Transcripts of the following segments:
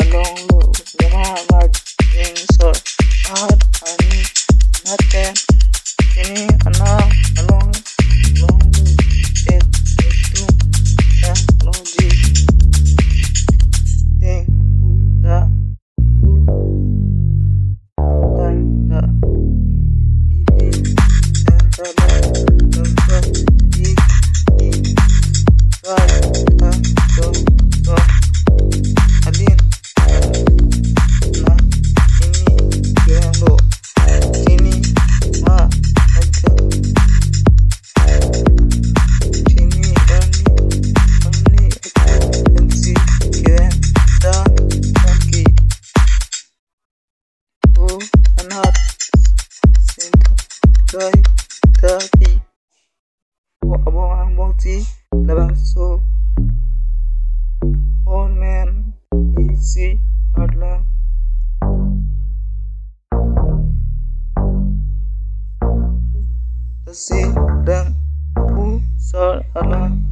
a long road. Whenever or are and nothing ăn hợp xin thôi thơ thì bỏ bỏ ăn bỏ gì là bao số old man easy at last the sea đang u sơ at last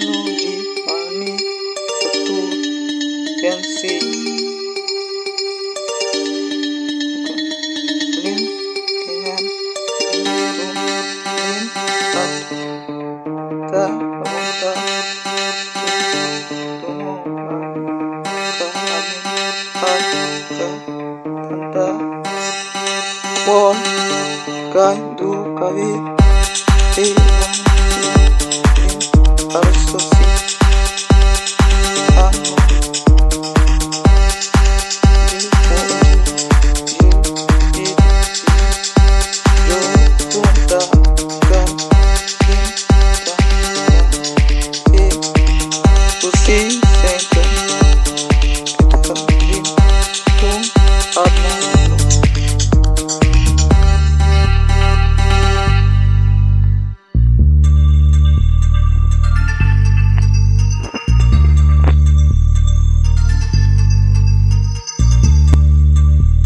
Tanu, Ji, Ani, Betul, Ti,